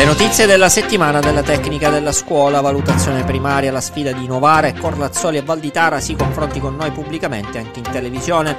Le notizie della settimana della tecnica della scuola, valutazione primaria, la sfida di Novara e Corlazzoli e Valditara si confronti con noi pubblicamente anche in televisione.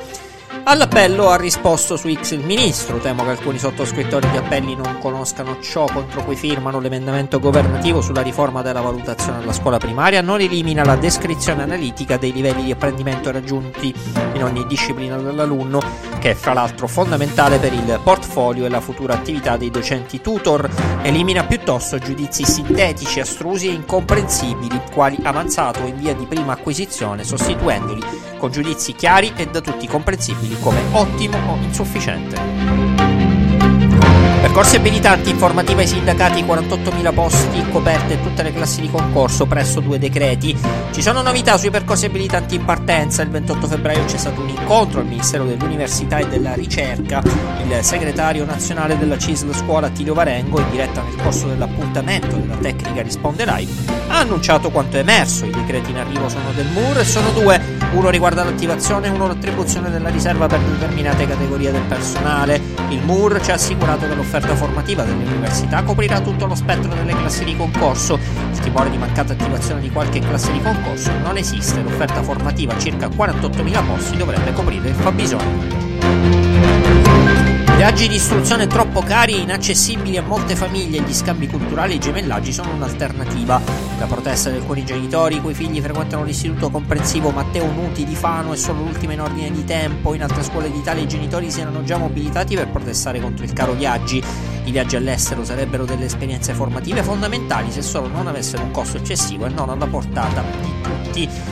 All'appello ha risposto su X il ministro. Temo che alcuni sottoscrittori di appelli non conoscano ciò contro cui firmano l'emendamento governativo sulla riforma della valutazione alla scuola primaria. Non elimina la descrizione analitica dei livelli di apprendimento raggiunti in ogni disciplina dell'alunno, che è fra l'altro fondamentale per il portfolio e la futura attività dei docenti tutor. Elimina piuttosto giudizi sintetici, astrusi e incomprensibili, quali avanzato in via di prima acquisizione, sostituendoli con giudizi chiari e da tutti comprensibili come ottimo o insufficiente. Percorsi abilitanti, informativa ai sindacati, 48.000 posti coperti e tutte le classi di concorso presso due decreti. Ci sono novità sui percorsi abilitanti in partenza. Il 28 febbraio c'è stato un incontro al Ministero dell'Università e della Ricerca. Il segretario nazionale della CISL Scuola Tilio Varengo, in diretta nel corso dell'appuntamento della Tecnica Risponde Live, ha annunciato quanto è emerso. I decreti in arrivo sono del MUR e sono due. Uno riguarda l'attivazione e uno l'attribuzione della riserva per determinate categorie del personale. Il MUR ci ha assicurato che l'offerta l'offerta formativa delle università coprirà tutto lo spettro delle classi di concorso. Il timore di mancata attivazione di qualche classe di concorso non esiste, l'offerta formativa circa 48.000 posti dovrebbe coprire il fabbisogno. Viaggi di istruzione troppo cari e inaccessibili a molte famiglie, gli scambi culturali e i gemellaggi sono un'alternativa. La protesta di alcuni genitori i cui figli frequentano l'istituto comprensivo Matteo Nuti di Fano è solo l'ultima in ordine di tempo. In altre scuole d'Italia i genitori si erano già mobilitati per protestare contro il caro viaggi. I viaggi all'estero sarebbero delle esperienze formative fondamentali se solo non avessero un costo eccessivo e non alla portata di tutti.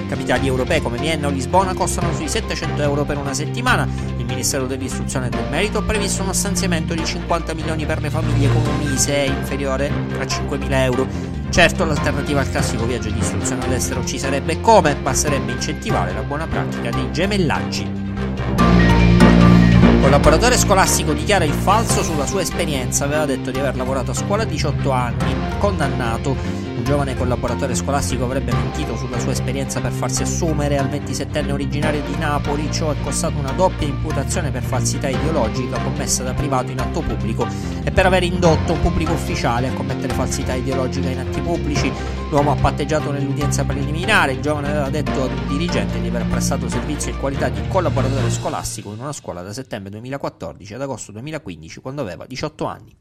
Capitali europee come Vienna o Lisbona costano sui 700 euro per una settimana. Il Ministero dell'Istruzione e del Merito ha previsto uno stanziamento di 50 milioni per le famiglie con un ISE inferiore a 5.000 euro. Certo, l'alternativa al classico viaggio di istruzione all'estero ci sarebbe come, basterebbe incentivare la buona pratica dei gemellaggi. Collaboratore scolastico dichiara il falso sulla sua esperienza, aveva detto di aver lavorato a scuola a 18 anni, condannato. Un giovane collaboratore scolastico avrebbe mentito sulla sua esperienza per farsi assumere al 27enne originario di Napoli, ciò è costato una doppia imputazione per falsità ideologica commessa da privato in atto pubblico e per aver indotto un pubblico ufficiale a commettere falsità ideologica in atti pubblici. L'uomo ha patteggiato nell'udienza preliminare, il giovane aveva detto un dirigente di aver prestato servizio in qualità di collaboratore scolastico in una scuola da settembre 2014 ad agosto 2015 quando aveva 18 anni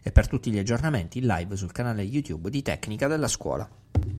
e per tutti gli aggiornamenti live sul canale YouTube di Tecnica della Scuola.